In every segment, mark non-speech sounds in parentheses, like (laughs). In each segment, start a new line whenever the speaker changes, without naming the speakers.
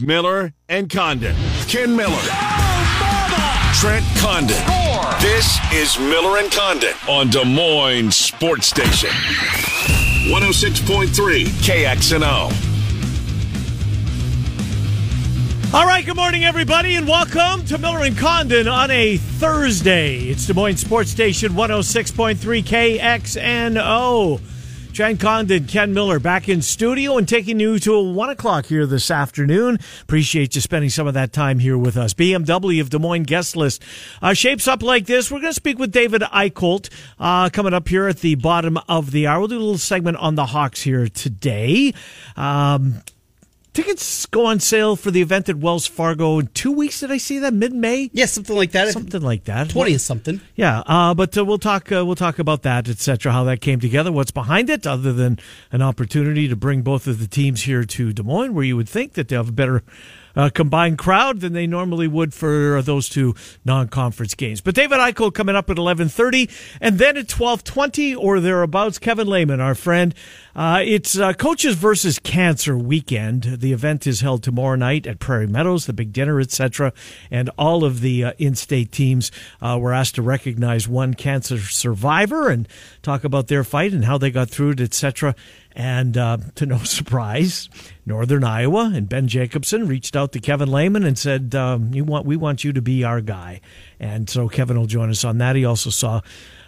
Miller and Condon. Ken Miller. Trent Condon. This is Miller and Condon on Des Moines Sports Station. 106.3 KXNO.
All right, good morning, everybody, and welcome to Miller and Condon on a Thursday. It's Des Moines Sports Station 106.3 KXNO. Trent Condon, Ken Miller back in studio and taking you to 1 o'clock here this afternoon. Appreciate you spending some of that time here with us. BMW of Des Moines guest list uh, shapes up like this. We're going to speak with David Eickholt uh, coming up here at the bottom of the hour. We'll do a little segment on the Hawks here today. Um, Tickets go on sale for the event at Wells Fargo in two weeks. Did I see that mid May?
Yeah, something like that.
Something like that.
Twenty is something.
Yeah, uh, but uh, we'll talk. Uh, we'll talk about that, etc. How that came together, what's behind it, other than an opportunity to bring both of the teams here to Des Moines, where you would think that they have a better uh, combined crowd than they normally would for those two non-conference games. But David Eickholt coming up at 11:30, and then at 12:20 or thereabouts, Kevin Lehman, our friend. Uh, it's uh, Coaches versus Cancer weekend. The event is held tomorrow night at Prairie Meadows, the big dinner, etc. And all of the uh, in-state teams uh, were asked to recognize one cancer survivor and talk about their fight and how they got through it, etc. And uh, to no (laughs) surprise, Northern Iowa and Ben Jacobson reached out to Kevin Lehman and said, um, "You want we want you to be our guy." And so Kevin will join us on that. He also saw,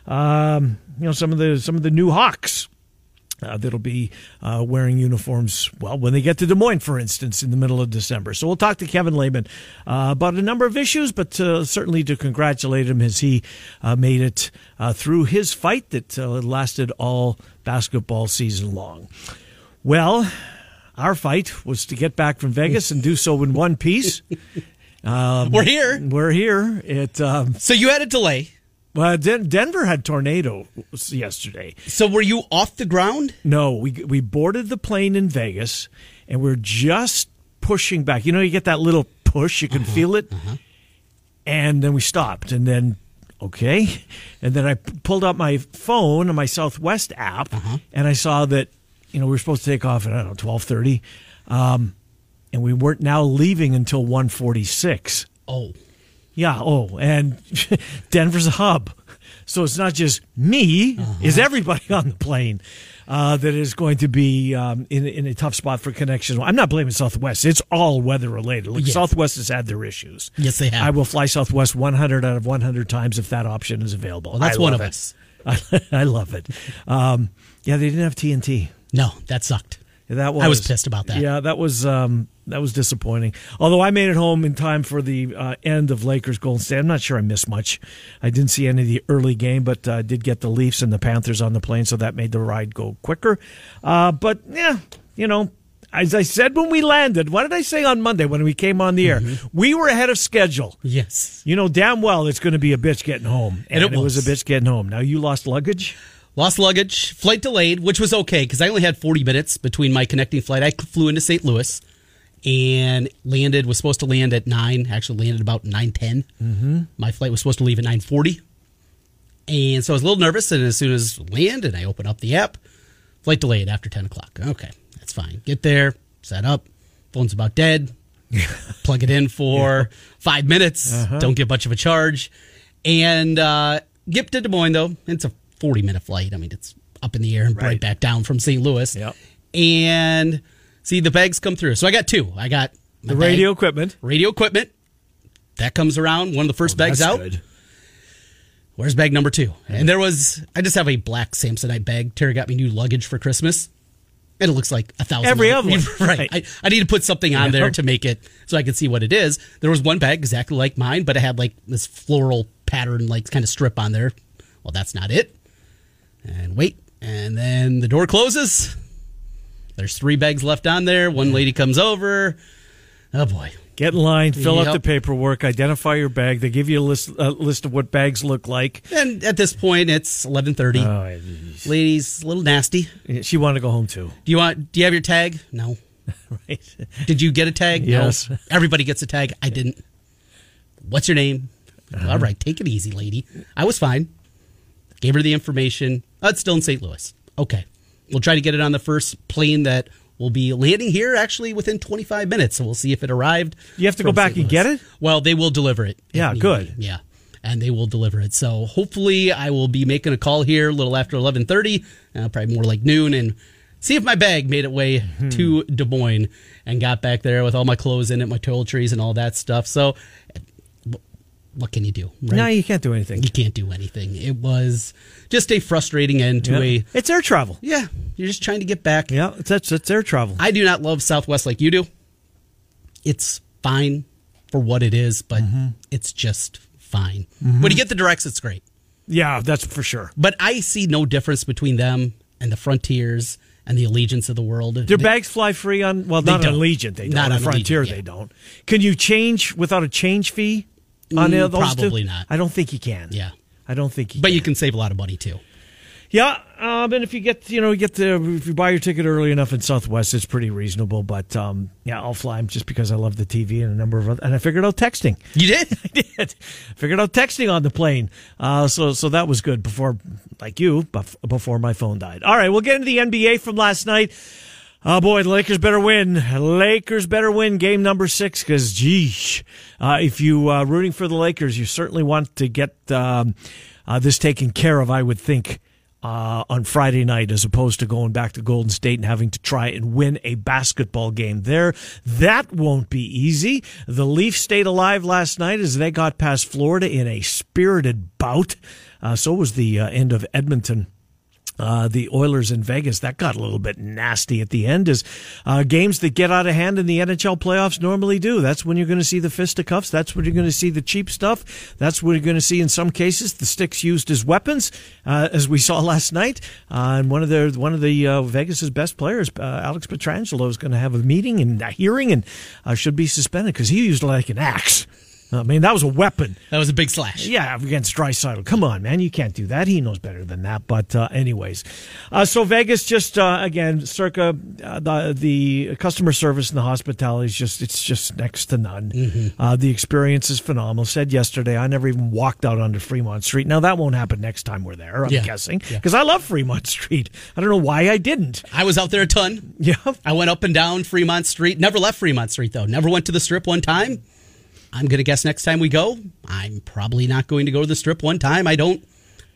um, you know, some of the some of the new Hawks. Uh, that'll be uh, wearing uniforms, well, when they get to Des Moines, for instance, in the middle of December. So we'll talk to Kevin Lehman uh, about a number of issues, but uh, certainly to congratulate him as he uh, made it uh, through his fight that lasted all basketball season long. Well, our fight was to get back from Vegas and do so in one piece. (laughs)
Um, we're here.
We're here. It. Um,
so you had a delay.
Well, Den- Denver had tornado yesterday.
So were you off the ground?
No, we we boarded the plane in Vegas, and we're just pushing back. You know, you get that little push, you can uh-huh, feel it, uh-huh. and then we stopped, and then okay, and then I pulled out my phone and my Southwest app, uh-huh. and I saw that you know we were supposed to take off at I don't know twelve thirty, um, and we weren't now leaving until one forty six.
Oh.
Yeah. Oh, and (laughs) Denver's a hub. So it's not just me, uh-huh. is everybody on the plane uh, that is going to be um, in, in a tough spot for connections. I'm not blaming Southwest. It's all weather related. Look, yes. Southwest has had their issues.
Yes, they have.
I will fly Southwest 100 out of 100 times if that option is available.
Well, that's one of it. us.
I, (laughs) I love it. Um, yeah, they didn't have TNT.
No, that sucked.
That was,
I was pissed about that.
Yeah, that was um, that was disappointing. Although I made it home in time for the uh, end of Lakers Golden State. I'm not sure I missed much. I didn't see any of the early game, but uh, did get the Leafs and the Panthers on the plane, so that made the ride go quicker. Uh, but yeah, you know, as I said when we landed, what did I say on Monday when we came on the air? Mm-hmm. We were ahead of schedule.
Yes.
You know damn well it's going to be a bitch getting home.
And, and
it, was.
was
a bitch getting home. Now you lost luggage?
Lost luggage, flight delayed, which was okay because I only had 40 minutes between my connecting flight. I flew into St. Louis and landed, was supposed to land at 9, actually landed about 9.10. Mm-hmm. My flight was supposed to leave at 9.40. And so I was a little nervous, and as soon as land and I open up the app. Flight delayed after 10 o'clock. Okay, that's fine. Get there, set up. Phone's about dead. (laughs) Plug it in for yeah. five minutes. Uh-huh. Don't get much of a charge. And uh, get to Des Moines, though. It's a 40 minute flight. I mean, it's up in the air and right, right back down from St. Louis.
Yep.
And see, the bags come through. So I got two. I got
the bag, radio equipment.
Radio equipment. That comes around. One of the first oh, bags out.
Good.
Where's bag number two? And there was, I just have a black Samsonite bag. Terry got me new luggage for Christmas. And it looks like a thousand.
Every other one. (laughs)
right. I, I, need to put something on there to make it so I can see what it is. There was one bag exactly like mine, but it had like this floral pattern, like kind of strip on there. Well, that's not it and wait. And then the door closes. There's three bags left on there. One lady comes over. Oh boy.
Get in line, fill yep. out the paperwork, identify your bag. They give you a list, a list of what bags look like.
And at this point, it's eleven thirty. Oh, Ladies, a little nasty.
She wanted to go home too.
Do you want? Do you have your tag? No. (laughs) right. Did you get a tag?
Yes.
No. Everybody gets a tag. I didn't. What's your name? Uh-huh. All right, take it easy, lady. I was fine. Gave her the information. Oh, it's still in St. Louis. Okay. We'll try to get it on the first plane that will be landing here actually within 25 minutes. So we'll see if it arrived.
You have to go back
St.
and get it?
Well, they will deliver it.
Yeah, good.
Yeah. And they will deliver it. So hopefully I will be making a call here a little after 1130, uh, probably more like noon and see if my bag made it way
Hmm.
to Des Moines and got back there with all my clothes in it, my toiletries and all that stuff. So what can you do? Right?
No, you can't do anything.
you can't do anything. It was just a frustrating end to
Yeah.
a
It's air travel.
yeah. You're just trying to get back.
Yeah, it's, it's, it's air travel.
I do not love Southwest like you do. It's fine for what it is, but
Mm-hmm.
it's just fine. When you get the directs, it's great.
yeah, that's for sure.
But I see no difference between them and the Frontiers and the Allegiants of the world.
Their
They-
bags fly free on well, not on. Allegiant. They don't.
Not
on
on
Frontier,
Allegiant, yeah.
they don't. Can you change without a change fee on
Mm,
those two?
probably not.
I don't think you can.
Yeah.
I don't think you
But
can.
you can save a lot of money too.
Yeah, um, and if you get you know you get the if you buy your ticket early enough in Southwest, it's pretty reasonable. But um, yeah, I'll fly 'em just because I love the TV and a number of other, and I figured out texting.
You did? (laughs)
I did figured out texting on the plane. Uh, so so that was good before like you before my phone died. All right, we'll get into the NBA from last night. Oh boy, the Lakers better win. Lakers better win game number six because, geez, uh, if you uh, rooting for the Lakers, you certainly want to get um, uh, this taken care of. I would think uh, on Friday night, as opposed to going back to Golden State and having to try and win a basketball game there. That won't be easy. The Leafs stayed alive last night as they got past Florida in a spirited bout. Uh, so was the uh, end of Edmonton uh, the Oilers in Vegas. That got a little bit nasty at the end as uh, games that get out of hand in the NHL playoffs normally do. That's when you're going to see the fisticuffs. That's when you're going to see the cheap stuff. That's when you're going to see, in some cases, the sticks used as weapons, uh, as we saw last night. Uh, and one of the one of the uh, Vegas's best players, uh, Alex Pietrangelo, is going to have a meeting and a hearing and should be suspended because he used like an axe. I mean, that was a weapon.
That was a big slash.
Yeah, against Draisaitl. Come on, man, you can't do that. He knows better than that. But uh, anyways, uh, so Vegas just uh, again, circa uh, the the customer service and the hospitality is just it's just next to none.
Mm-hmm.
Uh, the experience is phenomenal. Said yesterday, I never even walked out onto Fremont Street. Now that won't happen next time we're there. I'm
Yeah.
guessing
Yeah.
because I love Fremont (laughs) Street. I don't know why I didn't.
I was out there a ton.
Yeah.
I went up and down Fremont Street. Never left Fremont Street though. Never went to the strip one time. I'm gonna guess next time we go, I'm probably not going to go to the strip one time. I don't.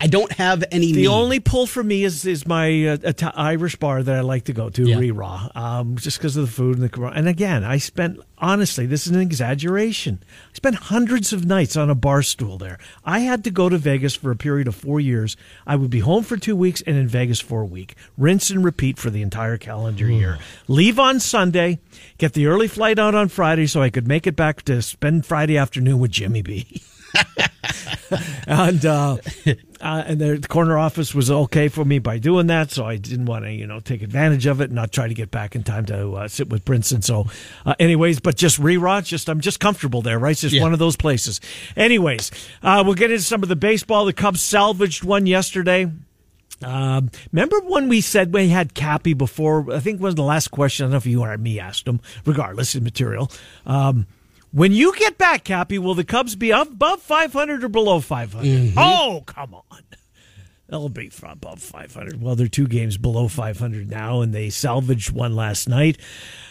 I don't have any.
The only pull for me is is my uh, Ita- Irish bar that I like to go to,
Yeah.
Rí Rá, um, just because of the food and the. And again, I spent honestly, this is an exaggeration. I spent hundreds of nights on a bar stool there. I had to go to Vegas for a period of four years. I would be home for two weeks and in Vegas for a week. Rinse and repeat for the entire calendar year. Leave on Sunday, get the early flight out on Friday so I could make it back to spend Friday afternoon with Jimmy B. (laughs) (laughs) and uh, uh, and the corner office was okay for me by doing that, so I didn't want to, you know, take advantage of it and not try to get back in time to uh, sit with Princeton. So, uh, anyways, but just rewatch, just I'm just comfortable there, right? It's just
Yeah.
one of those places. Anyways, uh, we'll get into some of the baseball. The Cubs salvaged one yesterday. Um, remember when we said we had Cappy before? I think was the last question. I don't know if you or me asked him. Regardless of material, um, when you get back, Cappy, will the Cubs be up above 500 or below 500? Oh, come on. They'll be from above 500. Well, they're two games below 500 now, and they salvaged one last night.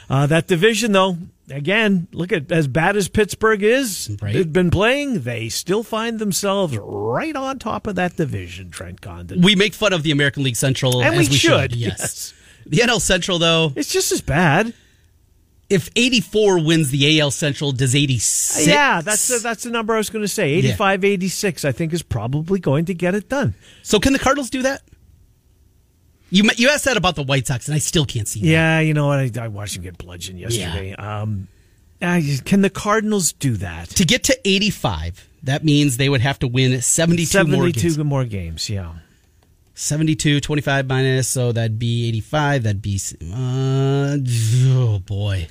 Uh, that division, though, again, look at as bad as Pittsburgh is,
Right.
they've been playing. They still find themselves right on top of that division. Trent Condon.
we make fun of the American League Central,
And
as
we
we,
should,
Yes.
yes.
The NL Central, though,
It's just as bad.
If 84 wins the AL Central, does 86?
Yeah, that's the, that's the number I was going to say. 85, 86, I think, is probably going to get it done.
So can the Cardinals do that? You you asked that about the White Sox, and I still can't see that.
Yeah, you know what? I, I watched him get bludgeoned yesterday. Um, uh, can the Cardinals do that?
To get to 85, that means they would have to win 72, more
72
games.
more games, yeah.
72, 25 minus, so that'd be 85. That'd be, uh, oh boy.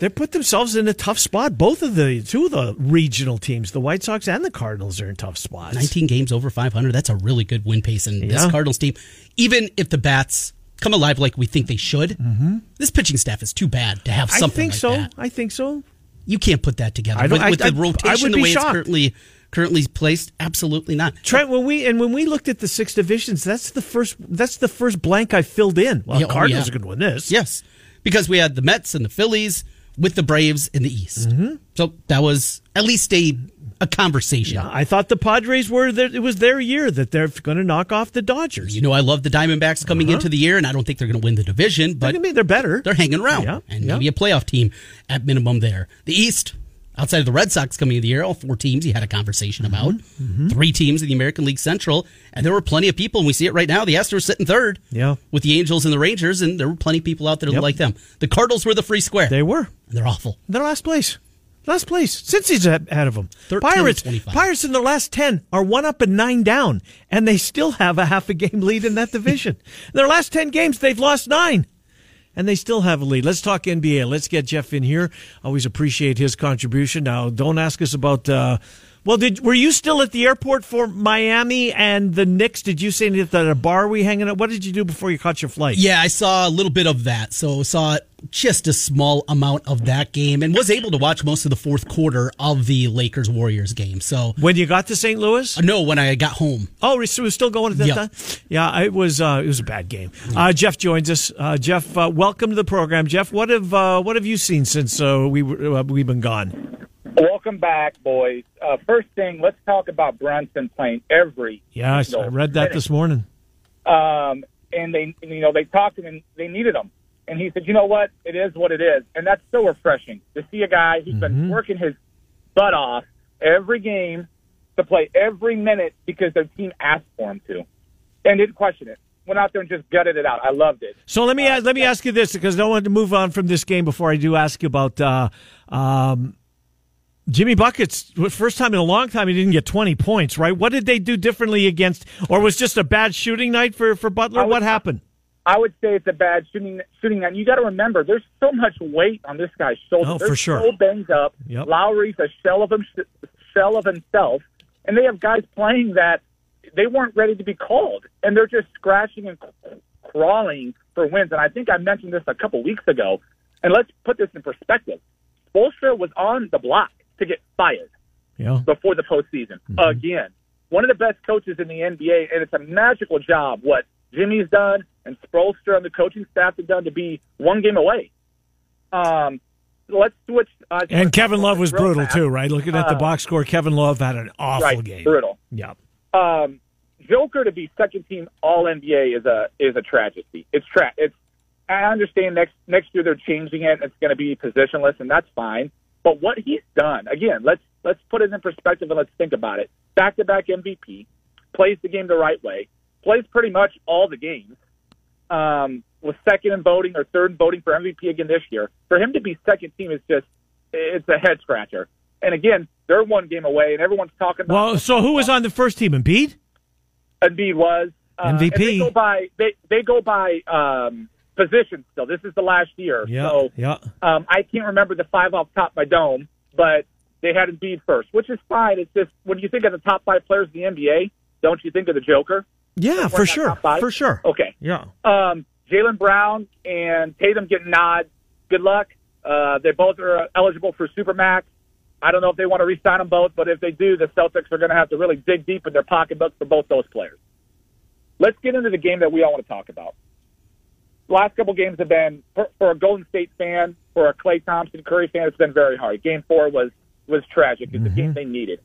They put themselves in a tough spot. Both of the two of the regional teams, the White Sox and the Cardinals, are in tough spots.
19 games over 500. That's a really good win pace in this Cardinals team. Even if the bats come alive like we think they should, this pitching staff is too bad to have
Mm-hmm. I think
like
so.
that.
I think so.
You can't put that together
I don't-
with, with
I-
the
I- I
rotation
would
the way
shocked.
it's currently currently placed. Absolutely not.
Trent, when we and when we looked at the six divisions, that's the first that's the first blank I filled in. Well,
Yeah, oh,
Cardinals
yeah.
are going to win this.
Yes. because we had the Mets and the Phillies with the Braves in the East.
Mm-hmm.
So that was at least a a conversation.
I thought the Padres were there, it was their year that they're going to knock off the Dodgers.
You know, I love the Diamondbacks coming
Uh-huh.
into the year, and I don't think they're going to win the division, but
I mean, they're better.
they're hanging around
Yeah,
and
yeah.
maybe a playoff team at minimum there. The East, outside of the Red Sox coming into the year, all four teams he had a conversation about.
Mm-hmm,
Three teams in the American League Central, and there were plenty of people, and we see it right now. The Astros sitting third
Yeah.
with the Angels and the Rangers, and there were plenty of people out there
Yep.
like them. The Cardinals were the free square.
They were.
They're awful.
They're last place. Last place. Cincy's ahead of them.
13
Pirates.
25.
Pirates in the last ten are one up and nine down, and they still have a half a game lead in that division. in (laughs) their last ten games, they've lost nine, and they still have a lead. Let's talk NBA. Let's get Jeff in here. Always appreciate his contribution. Now, don't ask us about. Uh, well, did were you still at the airport for Miami and the Knicks? Did you see anything at a bar we hanging out? What did you do before you caught your flight?
Yeah, I saw a little bit of that. So saw just a small amount of that game and was able to watch most of the fourth quarter of the Lakers Warriors game. So
When you got to St. Louis?
no, when I got home.
Oh, so it was still going at that
Yeah.
time. Yeah, it was. Uh, it was a bad game. Uh, Jeff joins us. Uh, Jeff, uh, welcome to the program. Jeff, what have uh, what have you seen since uh, we were, uh, we've been gone?
Welcome back, boys. Uh, first thing, let's talk about Brunson playing every.
Yeah, I read that
minute.
this morning.
Um, and they, you know, they talked to him and they needed him. And he said, you know what? It is what it is. And that's so refreshing to see a guy who's been working his butt off every game to play every minute because their team asked for him to and didn't question it. Went out there and just gutted it out. I loved it.
So let me ask, let me ask you this because I don't want to move on from this game before I do ask you about uh, um, Jimmy Buckets. First time in a long time he didn't get twenty points. Right? What did they do differently against, or was just a bad shooting night for for Butler?
Would-
What happened?
I would say it's a bad shooting shooting night. You got to remember, there's so much weight on this guy's shoulders.
Oh,
They're
for sure.
So banged up.
Yep.
Lowry's a shell of him, shell of himself, and they have guys playing that they weren't ready to be called, and they're just scratching and crawling for wins. And I think I mentioned this a couple weeks ago. And let's put this in perspective. Spoelstra was on the block to get fired
Yeah.
before the postseason. Again, one of the best coaches in the NBA, and it's a magical job what Jimmy's done and Spoelstra and the coaching staff have done to be one game away. Um, let's switch. Uh,
And Kevin Love was brutal
roadmap.
too, right? Looking at the
Uh,
box score, Kevin Love had an awful
Right,
game.
brutal.
Yeah.
Um, Joker to be second team All NBA is a is a tragedy. It's tra- It's I understand next next year they're changing it. It's going to be positionless, and that's fine. But what he's done again, let's let's put it in perspective and let's think about it. Back to back MVP, plays the game the right way, plays pretty much all the games. Um, was second in voting or third in voting for MVP again this year. For him to be second team is just it's a head scratcher. And again, they're one game away, and everyone's talking about.
Well, so who was on the first team? Embiid?
Embiid was uh,
MVP.
they go by they they go by um, position still. This is the last year,
Yeah.
so
yeah.
um, I can't remember the five off top my dome, but they had Embiid first, which is fine. It's just when you think of the top five players in the NBA, don't you think of the Joker?
Yeah, for sure. For sure.
Okay,
Yeah.
um, Jaylen Brown and Tatum getting nods. Good luck. Uh, they both are eligible for Supermax. I don't know if they want to re-sign them both, but if they do, the Celtics are going to have to really dig deep in their pocketbooks for both those players. Let's get into the game that we all want to talk about. The last couple games have been for, for a Golden State fan, for a Klay Thompson Curry fan, it's been very hard. Game four was was tragic. It's a game they needed.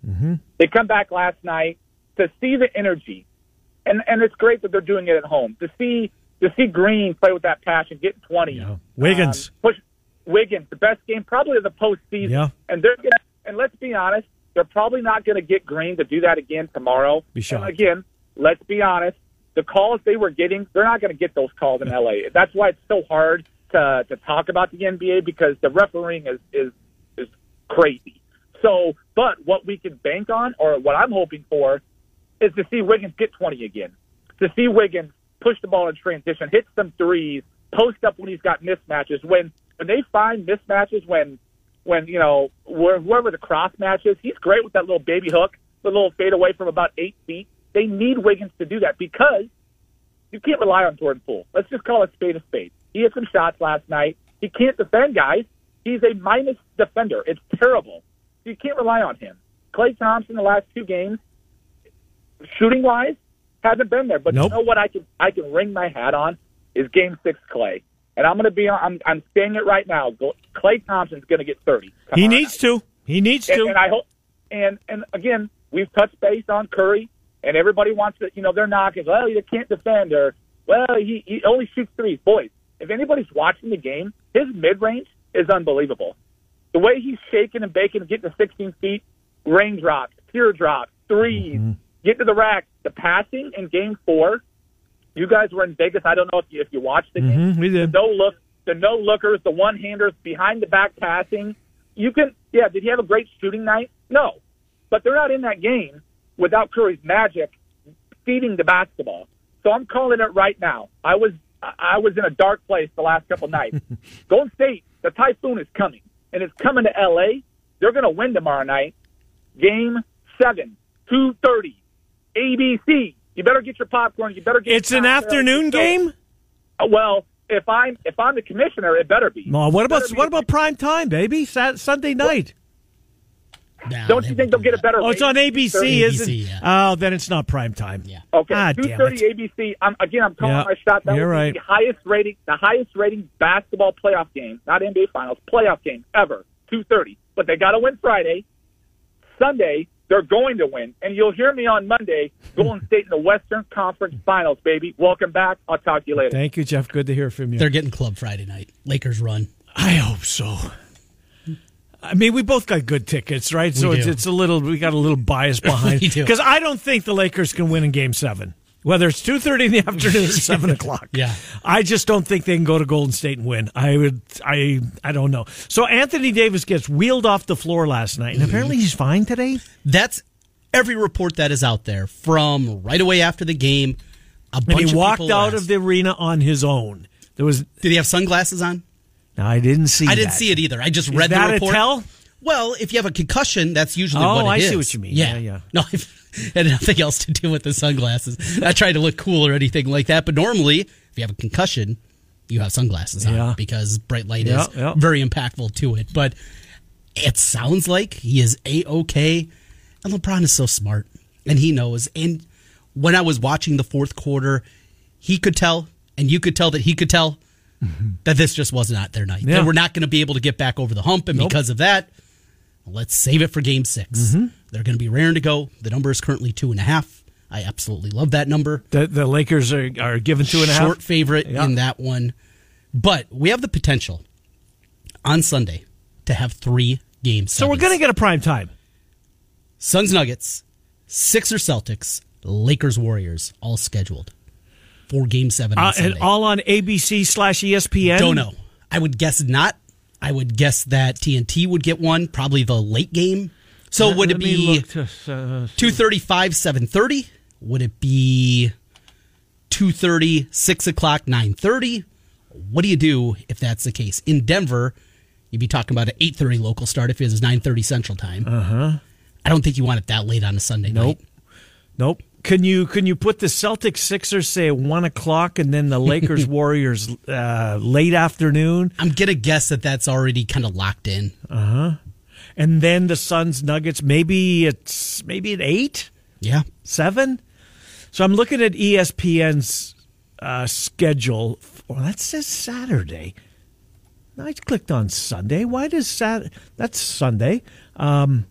They come back last night to see the energy, and and it's great that they're doing it at home. To see to see Green play with that passion, get twenty.
Yeah. Wiggins.
um, push Wiggins, the best game probably of the postseason.
Yeah.
And they're gonna, and let's be honest, they're probably not going to get Green to do that again tomorrow.
Be shocked.
And again, let's be honest, the calls they were getting, they're not going to get those calls in LA. That's why it's so hard to to talk about the NBA because the refereeing is is is crazy. So, but what we can bank on, or what I'm hoping for, is to see Wiggins get 20 again. To see Wiggins push the ball in transition, hit some threes, post up when he's got mismatches. When when they find mismatches, when when you know whoever the cross matches, he's great with that little baby hook, the little fade away from about eight feet. They need Wiggins to do that because you can't rely on Jordan Poole. Let's just call it spade a spade. He had some shots last night. He can't defend guys. He's a minus defender. It's terrible. You can't rely on him. Klay Thompson, the last two games, shooting wise, hasn't been there. But
Nope.
you know what I can I can ring my hat on is Game Six Klay. and I'm going to be on. I'm, I'm saying it right now. Klay Thompson's going to get 30.
He needs to. He needs
and,
to.
And I hope. And and again, we've touched base on Curry, and everybody wants to. You know, they're knocking. Well, you can't defend, or well, he he only shoots threes. Boys, if anybody's watching the game, his mid range is unbelievable. The way he's shaking and baking, getting to 16 feet, raindrops, teardrops, 3s mm-hmm. get to the rack. The passing in Game Four. You guys were in Vegas. I don't know if you if you watched the game.
Mm-hmm, we did.
The no look, the no lookers, the one handers, behind the back passing. You can, yeah. Did he have a great shooting night? No, but they're not in that game without Curry's magic feeding the basketball. So I'm calling it right now. I was I was in a dark place the last couple nights. (laughs) Golden State, the typhoon is coming, and it's coming to L.A. They're going to win tomorrow night. Game seven, two thirty, ABC. You better get your popcorn. You better get.
It's an afternoon game.
Uh, well, if I'm if I'm the commissioner, it better be.
Well, what about what about prime time, baby? Sat- Sunday night.
No, Don't you think they'll get a better?
Oh, it's on ABC, isn't it? Yeah. Oh, then it's not prime time.
Yeah.
Okay. Ah, Two thirty ABC. I'm, again, I'm calling yeah, my shot. That
you're right.
the highest rating, the highest rating basketball playoff game, not NBA Finals, playoff game ever. Two thirty. But they got to win Friday. Sunday, they're going to win. And you'll hear me on Monday, (laughs) Golden State in the Western Conference Finals, baby. Welcome back. I'll talk to you later.
Thank you, Jeff. Good to hear from you.
They're getting club Friday night. Lakers run.
I hope so. I mean, we both got good tickets, right? So it's, it's, a little, we got a little bias (laughs) behind because I don't think the Lakers can win in Game Seven, whether it's two thirty in the (laughs) afternoon or seven o'clock.
Yeah,
I just don't think they can go to Golden State and win. I would, I, I don't know. So Anthony Davis gets wheeled off the floor last night, and mm-hmm. apparently he's fine today.
That's every report that is out there from right away after the game. A
and he walked out of the arena on his own. There was.
Did he have sunglasses on?
No, I didn't see. I
didn't see it either. I just
is
read
the
report.
A tell?
Well, if you have a concussion, that's usually
oh,
what it
I
is.
see what you mean.
Yeah,
yeah. yeah. (laughs)
No, it (laughs) had nothing else to do with the sunglasses. I tried to look cool or anything like that. But normally, if you have a concussion, you have sunglasses on
yeah.
because bright light yeah, is very impactful to it. But it sounds like he is a okay. And LeBron is so smart, and he knows. And when I was watching the fourth quarter, he could tell, and you could tell that he could tell mm-hmm. that this just was not their night. Yeah. They were not going to be able to get back over the hump, and nope. because of that, let's save it for Game 6
mm-hmm.
They're going to be raring to go. The number is currently two and a half. I absolutely love that number.
The, the Lakers are, are given two and a
half.
Short
favorite yeah. in that one, but we have the potential on Sunday to have three games.
So we're going to get a prime time.
Suns Nuggets, Sixers Celtics, Lakers Warriors, all scheduled for Game Seven. Uh,
and all on ABC slash ESPN.
Don't know. I would guess not. I would guess that TNT would get one, probably the late game. So let, would it be uh, two thirty five, seven thirty? Would it be two thirty, six o'clock, nine thirty? What do you do if that's the case? In Denver, you'd be talking about an eight thirty local start if it was nine thirty Central Time.
Uh huh.
I don't think you want it that late on a Sunday
nope.
night.
Nope. Can you can you put the Celtics Sixers say at one o'clock and then the Lakers (laughs) Warriors uh, late afternoon?
I'm gonna guess that that's already kind of locked in.
Uh huh. And then the Suns Nuggets maybe it's maybe at eight.
Yeah,
seven. So I'm looking at ESPN's uh, schedule. Well, that says Saturday. I clicked on Sunday. Why does Sat? That's Sunday. Um,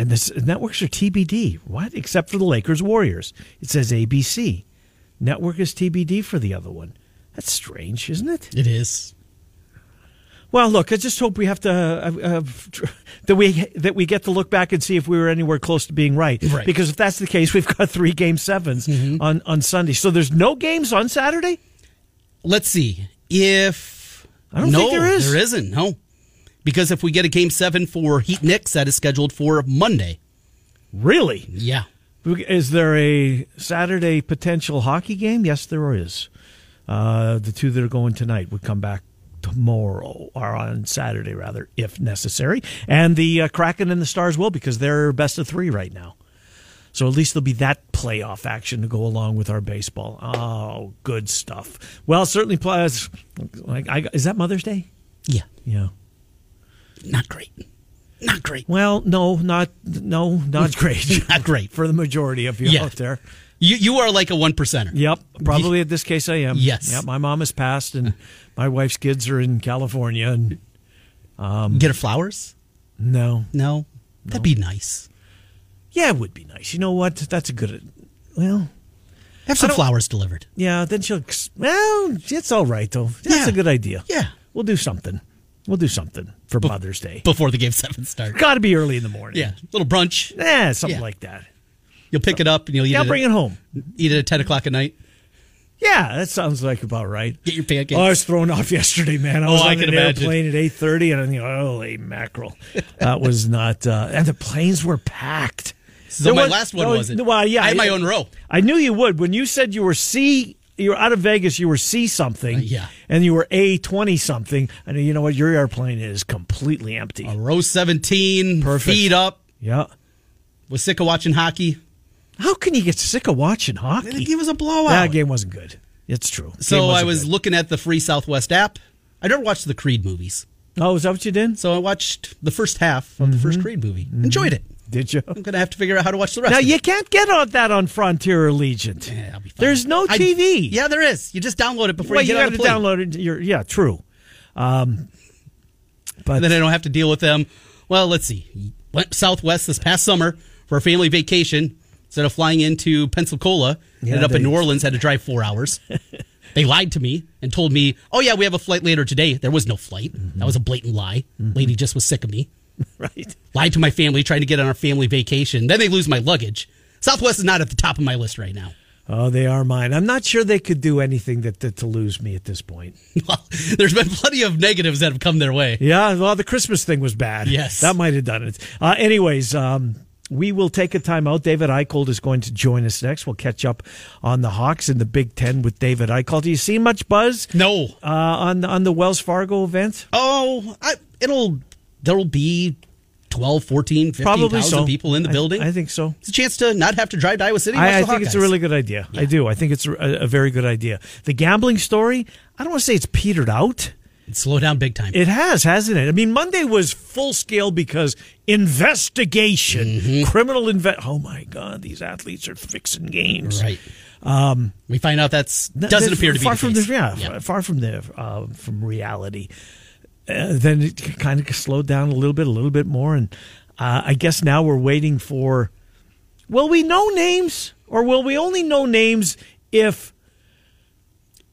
and the networks are TBD. What? Except for the Lakers Warriors. It says ABC. Network is TBD for the other one. That's strange, isn't it?
It is.
Well, look, I just hope we have to uh, uh, that we that we get to look back and see if we were anywhere close to being right.
Right.
Because if that's the case, we've got three game 7s mm-hmm. on on Sunday. So there's no games on Saturday.
Let's see if
I don't
no,
think there is.
There isn't. No because if we get a game seven for Heat Knicks, that is scheduled for Monday.
Really?
Yeah.
Is there a Saturday potential hockey game? Yes, there is. Uh, the two that are going tonight would come back tomorrow or on Saturday, rather, if necessary. And the uh, Kraken and the Stars will because they're best of three right now. So at least there'll be that playoff action to go along with our baseball. Oh, good stuff. Well, certainly, plus, like, I, is that Mother's Day?
Yeah.
Yeah
not great. Not great.
Well, no, not no, not great. (laughs)
not great
for the majority of you
yeah.
out there.
You you are like a one percenter.
Yep, probably at this case I am.
Yes.
Yep, my mom has passed, and (laughs) my wife's kids are in California, and um,
Get her flowers?
no,
No, that'd be nice.
yeah, it would be nice. You know what? That's a good. Well,
Have some flowers delivered.
yeah. Then she'll. Well, it's all right though. That's
Yeah.
a good idea.
Yeah.
we'll do something. We'll do something for Mother's Day.
before the game seven starts.
Got to be early in the morning.
Yeah, little brunch.
eh, something
Yeah.
like that.
You'll pick it up and you'll eat
Yeah,
it.
bring
at,
it home.
Eat it at ten o'clock at night.
Yeah, that sounds like about right.
Get your pancakes.
Oh, I was thrown off (laughs) yesterday, man. I
Oh,
was
I
on
can
an
imagine.
airplane at eight thirty, and I'm thinking, holy mackerel, (laughs) that was not. Uh, and the planes were packed.
So
There
my
was-
last one
no,
wasn't.
Well, yeah,
I had my own row.
I knew you would when you said you were C. You were out of Vegas. You were C something.
Uh, yeah.
and you were A twenty something. And you know what? Your airplane is completely empty.
Row seventeen.
Perfect.
Feet up.
yeah.
Was sick of watching hockey.
How can you get sick of watching hockey?
think it was a blowout.
That game wasn't good. It's true.
So I
wasn't good.
looking at the free Southwest app. I never watched the Creed movies,
Oh, is that what you did?
so I watched the first half of the
Mm-hmm.
first Creed movie. Enjoyed it.
Did you?
I'm gonna have to figure out how to watch the rest.
Now you can't get on that on Frontier Allegiant.
Yeah, I'll be fine.
There's no
I-
TV.
yeah, there is. You just download it before
well,
you
you
get
got
on
to
the plane.
download it. You're, yeah, true. Um, but
And then I don't have to deal with them. Well, let's see. Went Southwest this past summer for a family vacation. Instead of flying into Pensacola,
Yeah,
ended up in New Orleans, had to drive four hours. (laughs) they lied to me and told me, oh, yeah, we have a flight later today. There was no flight.
Mm-hmm.
That was a blatant lie. Lady just was sick of me. (laughs)
right.
Lied to my family trying to get on our family vacation. Then they lose my luggage. Southwest is not at the top of my list right now.
Oh, they are mine. I'm not sure they could do anything that, that to lose me at this point. (laughs)
Well, there's been plenty of negatives that have come their way.
Yeah, well, the Christmas thing was bad.
Yes.
that might have done it. Uh, anyways, um, we will take a time out. David Eickholt is going to join us next. We'll catch up on the Hawks in the Big Ten with David Eickholt. Do you see much buzz
No.
uh, on on the Wells Fargo event?
Oh, I, it'll there'll be 12, 14, 15,000
so.
people in the building.
I, think so.
it's a chance to not have to drive to Iowa City.
I, I think it's a really good idea. I do. I think it's a, a very good idea. The gambling story, I don't want to say it's petered out.
It's slow down big time.
It has, hasn't it? I mean, Monday was full scale because investigation,
Mm-hmm.
criminal inve. Oh my God, these athletes are fixing games.
right. Um, we find out that's doesn't appear to be
far from the yeah,
Yeah.
far from the uh, from reality. Uh, then it kind of slowed down a little bit, a little bit more, and uh, I guess now we're waiting for. Will we know names, or will we only know names if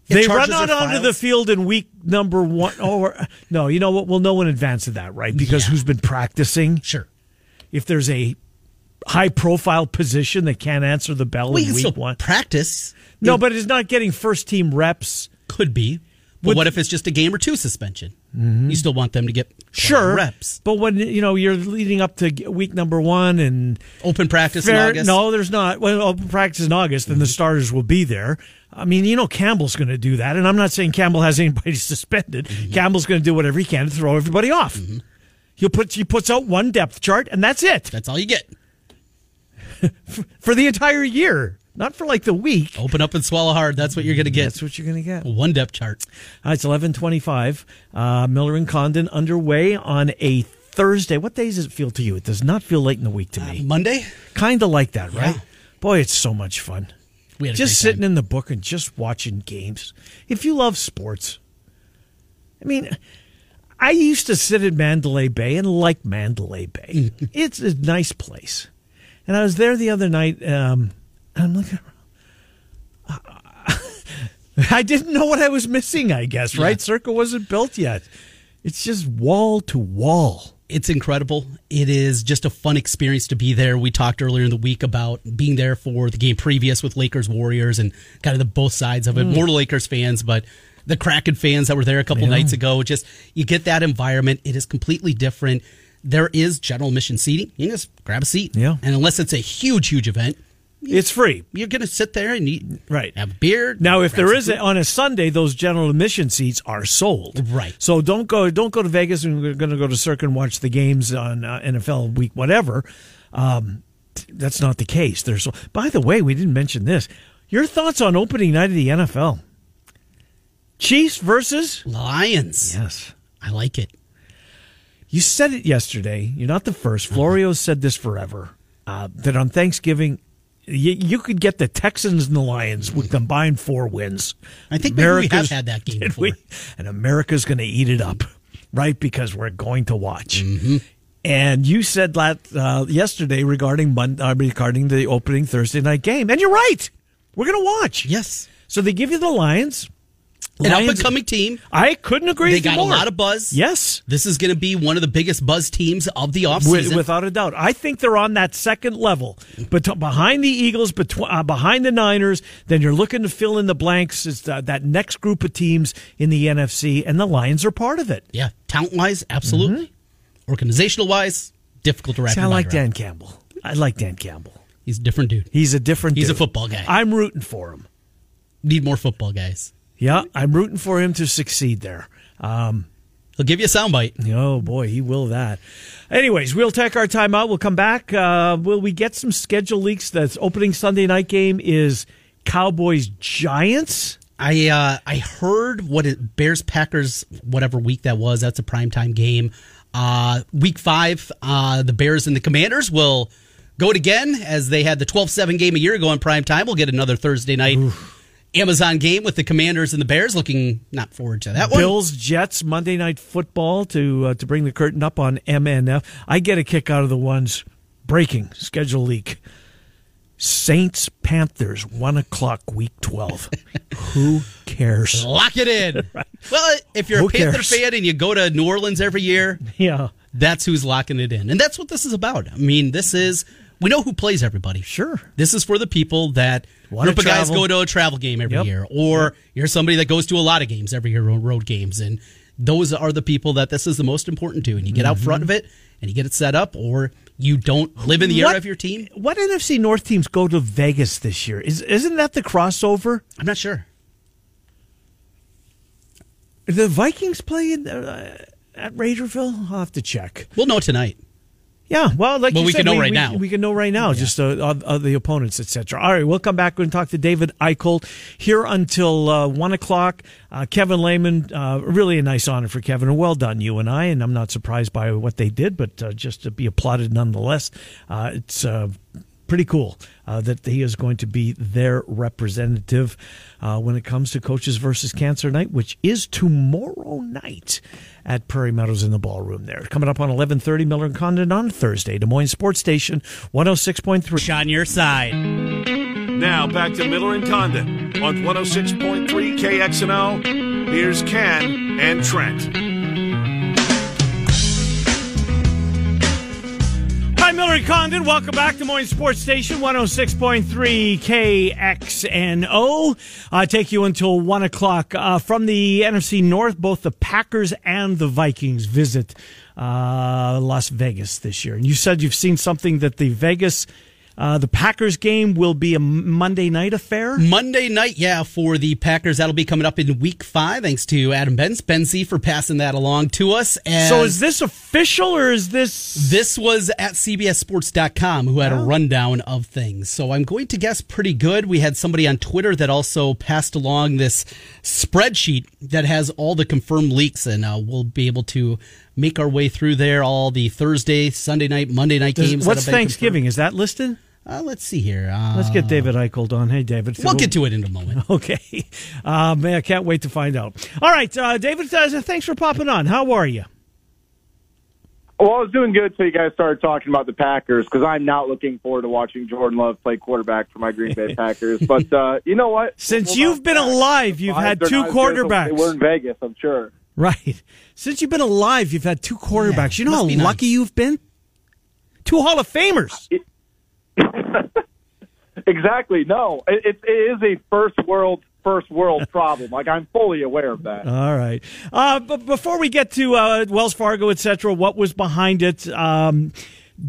they run out onto the field in week number one? Or (laughs) no, you know what? We'll know in advance of that, right? Because
Yeah.
who's been practicing?
Sure.
If there's a high profile position that can't answer the bell
Well,
in
you
week
still
one,
practice.
no,
It
but it's not getting first team reps.
could be. But
Would-
what if it's just a game or two suspension? Mm-hmm. You still want them to get
Sure,
reps.
But when you know you're leading up to week number one and
Open practice
fair,
in August.
no, there's not. Well, open practice in August, and the mm-hmm. starters will be there. I mean, you know, Campbell's going to do that, and I'm not saying Campbell has anybody (laughs) suspended. Mm-hmm. Campbell's going to do whatever he can to throw everybody off. He'll put he puts out one depth chart, and that's it
That's all you get. (laughs)
for the entire year, not for like the week.
Open up and swallow hard. That's what you're going to get.
That's what you're going to get.
One depth chart.
Uh, it's 11:25. Uh, Miller and Condon underway on a Thursday. What days does it feel to you? It does not feel late in the week to me.
Monday.
kind of like that, right?
Yeah.
Boy, it's so much fun.
We had a
Just sitting in the book and just watching games. If you love sports, I mean, I used to sit at Mandalay Bay and like Mandalay Bay. it's a nice place. And I was there the other night. Um, and I'm looking. (laughs) I didn't know what I was missing. I guess right. Circa wasn't built yet. It's just wall to wall.
it's incredible. It is just a fun experience to be there. We talked earlier in the week about being there for the game previous with Lakers Warriors and kind of the both sides of it. Mm. More Lakers fans, but the Kraken fans that were there a couple
Yeah.
nights ago. Just you get that environment. It is completely different. There is general admission seating. You can just grab a seat.
Yeah.
And unless it's a huge, huge event,
It's free.
you're gonna sit there and eat
Right.
have a beer.
Now, if there a, on a Sunday, those general admission seats are sold.
Right.
So don't go. Don't go to Vegas and we're going to go to Circa and watch the games on uh, NFL Week, whatever. Um, that's not the case. There's. By the way, we didn't mention this. Your thoughts on opening night of the NFL? Chiefs versus.
Lions.
Yes.
I like it.
You said it yesterday. You're not the first. Florio said this forever. Uh, that on Thanksgiving, you, you could get the Texans and the Lions with combined four wins.
I think maybe we have had that game (laughs) before.
we? And America's going to eat it up, right? Because we're going to watch.
Mm-hmm.
And you said that uh, yesterday regarding Mon- uh, regarding the opening Thursday night game, and you're right. We're going to watch.
Yes.
So they give you the Lions.
An up and coming team.
I couldn't agree.
They
with you
got a
more.
lot of buzz.
Yes.
This is going to be one of the biggest buzz teams of the offseason.
without a doubt. I think they're on that second level, but behind the Eagles, betw- uh, behind the Niners. Then you're looking to fill in the blanks. Is that, that next group of teams in the NFC, and the Lions are part of it.
yeah, talent wise, absolutely. Organizational wise, difficult to wrap
See, I like
mind around.
Dan Campbell. I like Dan Campbell.
He's a different dude.
He's a different.
He's a football guy.
I'm rooting for him.
Need more football guys.
Yeah, I'm rooting for him to succeed there. Um,
He'll give you a soundbite.
Oh boy, he will that. Anyways, we'll take our time out. We'll come back. Uh, will we get some schedule leaks? That's opening Sunday night game is Cowboys Giants.
I uh, I heard what it Bears Packers whatever week that was. That's a primetime game. Uh, week five, uh, the Bears and the Commanders will go it again as they had the 12-7 game a year ago in prime time. We'll get another Thursday night Amazon game with the Commanders and the Bears. Looking not forward to that one.
Bills Jets Monday Night Football to uh, to bring the curtain up on MNF. I get a kick out of the ones breaking schedule leak. Saints Panthers one o'clock week twelve. (laughs) Who cares?
Lock it in. (laughs) Well, if you're
Who
a Panther
cares?
fan and you go to New Orleans every year,
Yeah,
that's who's locking it in. And that's what this is about. I mean, this is we know who plays everybody.
sure.
This is for the people that
Wanna
group of guys go to a travel game every
Yep.
year, or you're somebody that goes to a lot of games every year, road games, and those are the people that this is the most important to. And you get out front of it and you get it set up, or you don't live in the
What-
area of your team.
What NFC North teams go to Vegas this year? Is isn't that the crossover?
I'm not sure.
The Vikings play in, uh, at Raiderville. I'll have to check.
We'll know tonight.
Yeah, well, like
Well,
you
we
said,
can know
we,
right
we-
now.
We can know right now, just uh, of the opponents, etc. All right, we'll come back and talk to David Eickholt here until uh, one o'clock. Uh, Kevin Lehman, uh, really a nice honor for Kevin, and well done, you and I. And I'm not surprised by what they did, but uh, just to be applauded nonetheless. Uh, it's. Pretty cool uh, that he is going to be their representative uh, when it comes to coaches versus cancer night, which is tomorrow night at Prairie Meadows in the ballroom. There, coming up on eleven thirty, Miller and Condon on Thursday, Des Moines Sports Station one hundred six point three.
On your side.
Now back to Miller and Condon on 106.3 KXNO. Here's Ken and Trent.
Miller Condon. Welcome back to Moines Sports Station 106.3 KXNO. I take you until 1 o'clock. Uh, from the NFC North, both the Packers and the Vikings visit uh, Las Vegas this year. And you said you've seen something that the Vegas, uh, the Packers game will be a Monday night affair.
Monday night, yeah, for the Packers. That'll be coming up in week five, thanks to Adam Benz, Ben C for passing that along to us. And
So is this official or is this.
This was at CBSSports.com who had a rundown of things. So I'm going to guess pretty good. We had somebody on Twitter that also passed along this spreadsheet that has all the confirmed leaks, and uh, we'll be able to make our way through there. All the Thursday, Sunday night, Monday night
Does-
games.
what's Thanksgiving? Is that listed?
Confirmed. Uh, let's see here. Uh,
Let's get David Eickholt on. Hey, David.
We'll get to it in a (laughs) moment.
Okay. Uh, man, I can't wait to find out. All right, uh, David, uh, thanks for popping on. How are you?
Well, I was doing good till you guys started talking about the Packers because I'm not looking forward to watching Jordan Love play quarterback for my Green Bay (laughs) Packers. But uh, you know what?
Since
We'll
you've
bounce
been
back.
alive, you've had
they're
two
not as good as
quarterbacks.
They were in Vegas, I'm sure.
Right. Since you've been alive, you've had two quarterbacks.
Yeah,
you know
must
how
be nice.
lucky you've been? Two Hall of Famers. (laughs)
Exactly. No, it, it, it is a first world first world (laughs) problem. Like I'm fully aware of that.
All right. Uh, but before we get to uh, Wells Fargo, etc., what was behind it? Um,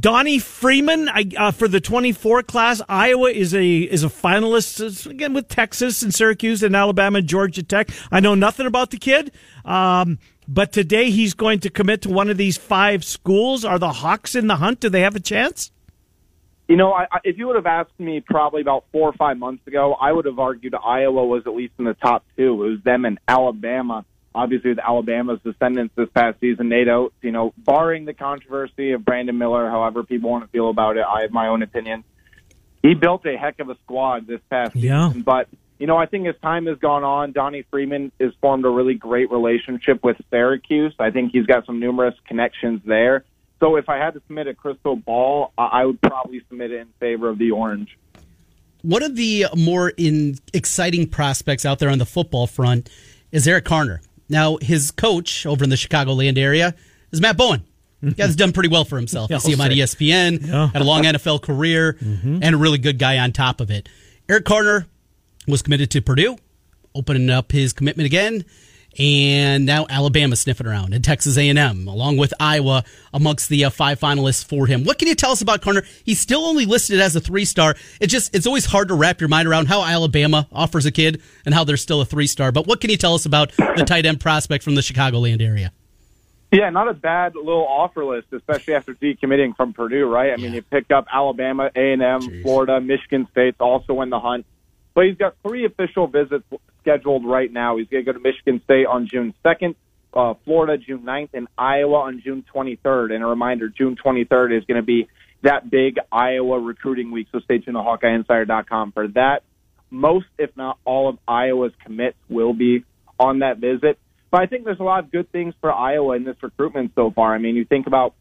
Donnie Freeman I, uh, for the 24 class. Iowa is a is a finalist uh, again with Texas and Syracuse and Alabama and Georgia Tech. I know nothing about the kid, um, but today he's going to commit to one of these five schools. Are the Hawks in the hunt? Do they have a chance?
You know, I, I, if you would have asked me probably about four or five months ago, I would have argued Iowa was at least in the top two. It was them and Alabama. Obviously, with Alabama's descendants this past season, Nate Oats, you know, barring the controversy of Brandon Miller, however people want to feel about it, I have my own opinion. he built a heck of a squad this past
Yeah.
season. But you know, I think as time has gone on, Donnie Freeman has formed a really great relationship with Syracuse. I think he's got some numerous connections there. So if I had to submit a crystal ball, I I would probably submit it in favor of the Orange.
One of the more in exciting prospects out there on the football front is Eric Carner. Now, his coach over in the Chicagoland area is Matt Bowen. (laughs) Guy's done pretty well for himself.
Yeah,
You see him on. ESPN,
Yeah.
had a long NFL career, (laughs) mm-hmm. and a really good guy on top of it. Eric Carter was committed to Purdue, opening up his commitment again, and now Alabama sniffing around, and Texas A&M, along with Iowa, amongst the uh, five finalists for him. What can you tell us about Carter? He's still only listed as a three star. It just it's always hard to wrap your mind around how Alabama offers a kid and how they're still a three star. But what can you tell us about the tight end prospect from the Chicagoland area?
Yeah, not a bad little offer list, especially after decommitting from Purdue, right? I mean, you picked up Alabama, A and M, Florida, Michigan State's also in the hunt. But he's got three official visits scheduled right now. He's going to go to Michigan State on June 2nd, uh, Florida June 9th, and Iowa on June 23rd. And a reminder, June 23rd is going to be that big Iowa recruiting week, so stay tuned to HawkeyeInsider.com for that. Most, if not all, of Iowa's commits will be on that visit. But I think there's a lot of good things for Iowa in this recruitment so far. I mean, you think about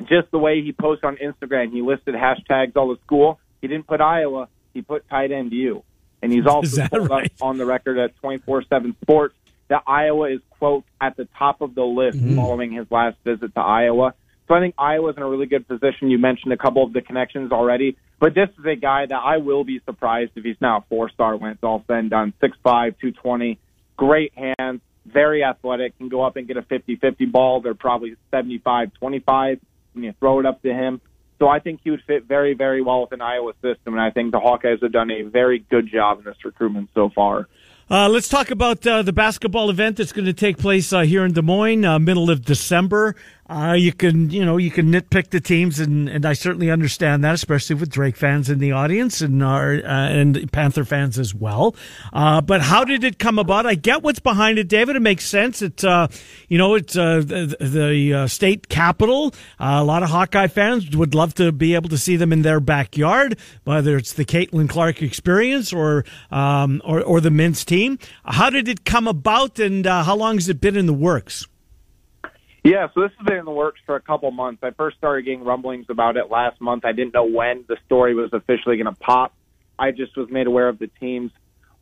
just the way he posts on Instagram. He listed hashtags all the school. He didn't put Iowa. He put tight end U. And he's (laughs) also
Is that
told us
right?
on the record at 24/7 Sports that Iowa is quote at the top of the list mm-hmm. following his last visit to Iowa. So I think Iowa's in a really good position. You mentioned a couple of the connections already, but this is a guy that I will be surprised if he's now a four-star when it's all said and done. 6'5", 220, great hands, very athletic, can go up and get a 50-50 ball. They're probably 75-25 when you throw it up to him. So I think he would fit very, very well with an Iowa system, and I think the Hawkeyes have done a very good job in this recruitment so far.
Uh, let's talk about uh, the basketball event that's going to take place uh, here in Des Moines, uh, middle of December. Uh, you can, you know, you can nitpick the teams, and, and I certainly understand that, especially with Drake fans in the audience and our, uh, and Panther fans as well. Uh, but how did it come about? I get what's behind it, David. It makes sense. It's, uh, you know, it's uh, the, the uh, state capital. A lot of Hawkeye fans would love to be able to see them in their backyard, whether it's the Caitlin Clark experience or um, or, or the men's team. How did it come about, and how long has it been in the works?
Yeah, so this has been in the works for a couple months. I first started getting rumblings about it last month. I didn't know when the story was officially going to pop. I just was made aware of the teams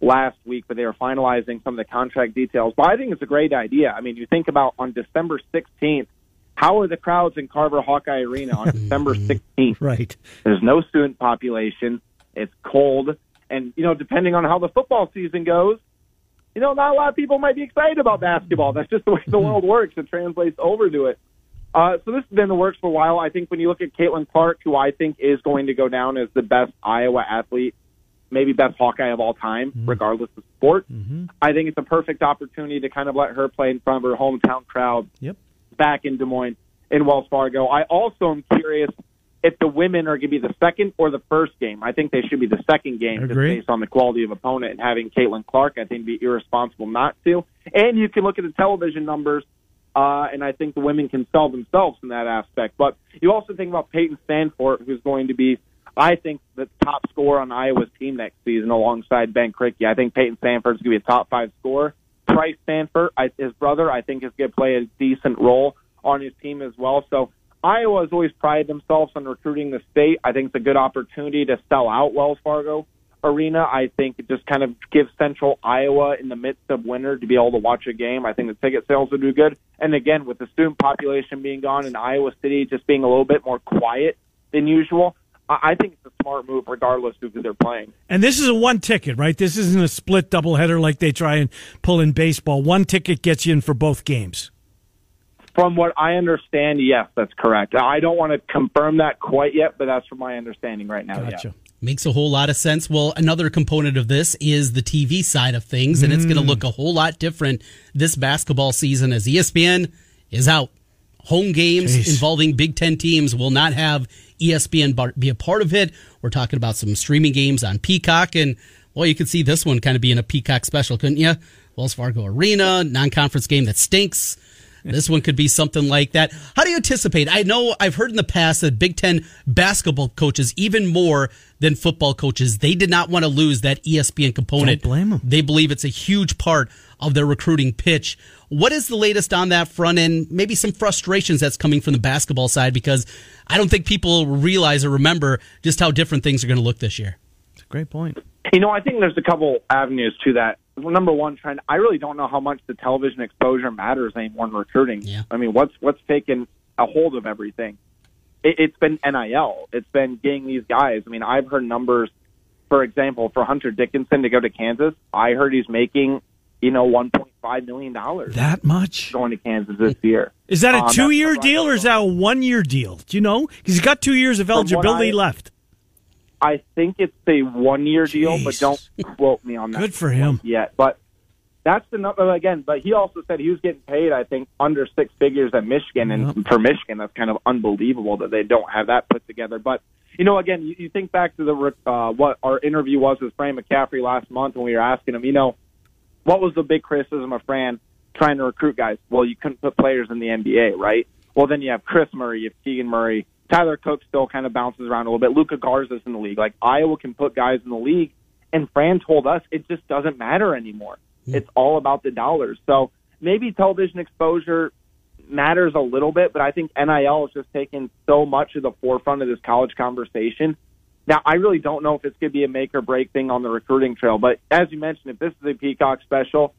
last week, but they were finalizing some of the contract details. But I think it's a great idea. I mean, you think about on December 16th, how are the crowds in Carver Hawkeye Arena on December mm-hmm. 16th?
Right.
There's no student population. It's cold. And, you know, depending on how the football season goes, you know, not a lot of people might be excited about basketball. That's just the way the mm-hmm. world works. It translates over to it. Uh, so this has been in the works for a while. I think when you look at Caitlin Clark, who I think is going to go down as the best Iowa athlete, maybe best Hawkeye of all time, mm-hmm. regardless of sport, mm-hmm. I think it's a perfect opportunity to kind of let her play in front of her hometown crowd
Yep.
back in Des Moines in Wells Fargo. I also am curious if the women are going to be the second or the first game. I think they should be the second game just based on the quality of opponent and having Caitlin Clark. I think it'd be irresponsible not to. And you can look at the television numbers, uh, and I think the women can sell themselves in that aspect. But you also think about Payton Sandfort, who's going to be, I think, the top scorer on Iowa's team next season alongside Ben Krikke. I think Payton Sandfort is going to be a top five scorer. Pryce Sandfort, I, his brother, I think is going to play a decent role on his team as well. So Iowa has always prided themselves on recruiting the state. I think it's a good opportunity to sell out Wells Fargo Arena. I think it just kind of gives Central Iowa in the midst of winter to be able to watch a game. I think the ticket sales would do good. And again, with the student population being gone and Iowa City just being a little bit more quiet than usual, I think it's a smart move regardless of who they're playing.
And this is a one ticket, right? This isn't a split doubleheader like they try and pull in baseball. One ticket gets you in for both games.
From what I understand, yes, that's correct. I don't want to confirm that quite yet, but that's from my understanding right now.
Gotcha.
Yeah.
Makes a whole lot of sense. Well, another component of this is the TV side of things, and it's going to mm. look a whole lot different this basketball season as ESPN is out. Home games
Jeez.
involving Big Ten teams will not have ESPN be a part of it. We're talking about some streaming games on Peacock, and well, you could see this one kind of being a Peacock special, couldn't you? Wells Fargo Arena, non conference game that stinks. This one could be something like that. How do you anticipate? I know I've heard in the past that Big Ten basketball coaches, even more than football coaches, they did not want to lose that ESPN component.
Don't blame 'em.
They believe it's a huge part of their recruiting pitch. What is the latest on that front end? Maybe some frustrations that's coming from the basketball side because I don't think people realize or remember just how different things are going to look this year.
It's a great point.
You know, I think there's a couple avenues to that. Number one, trend. I really don't know how much the television exposure matters anymore in recruiting.
Yeah.
I mean, what's what's taken a hold of everything? It, it's been NIL. It's been getting these guys. I mean, I've heard numbers. For example, for Hunter Dickinson to go to Kansas, I heard he's making, you know, 1.5 million dollars
That much?
going to Kansas this year.
Is that a
Um,
two year deal or is that a one year deal? Do you know? Because he's got two years of eligibility
I-
left.
I think it's a one year deal, but don't quote me on that.
Good for him.
yet. But that's the number again. But he also said he was getting paid, I think, under six figures at Michigan, and for Michigan, that's kind of unbelievable that they don't have that put together. But you know, again, you, you think back to the uh, what our interview was with Fran McCaffery last month when we were asking him, you know, what was the big criticism of Fran trying to recruit guys? Well, you couldn't put players in the NBA, right? Well, then you have Kris Murray, you have Keegan Murray, Tyler Cook still kind of bounces around a little bit. Luka Garza's in the league. Like Iowa can put guys in the league, and Fran told us it just doesn't matter anymore. Hmm. It's all about the dollars. So maybe television exposure matters a little bit, but I think NIL is just taking so much of the forefront of this college conversation. Now, I really don't know if it's going to be a make or break thing on the recruiting trail, but as you mentioned, if this is a Peacock special,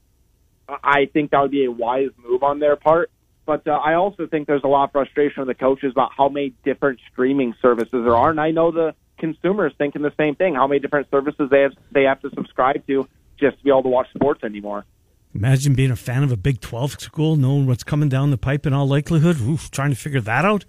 I think that would be a wise move on their part. But uh, I also think there's a lot of frustration with the coaches about how many different streaming services there are, and I know the consumers thinking the same thing. How many different services they have they have to subscribe to just to be able to watch sports anymore?
Imagine being a fan of a Big 12 school, knowing what's coming down the pipe in all likelihood. Oof, trying to figure that out.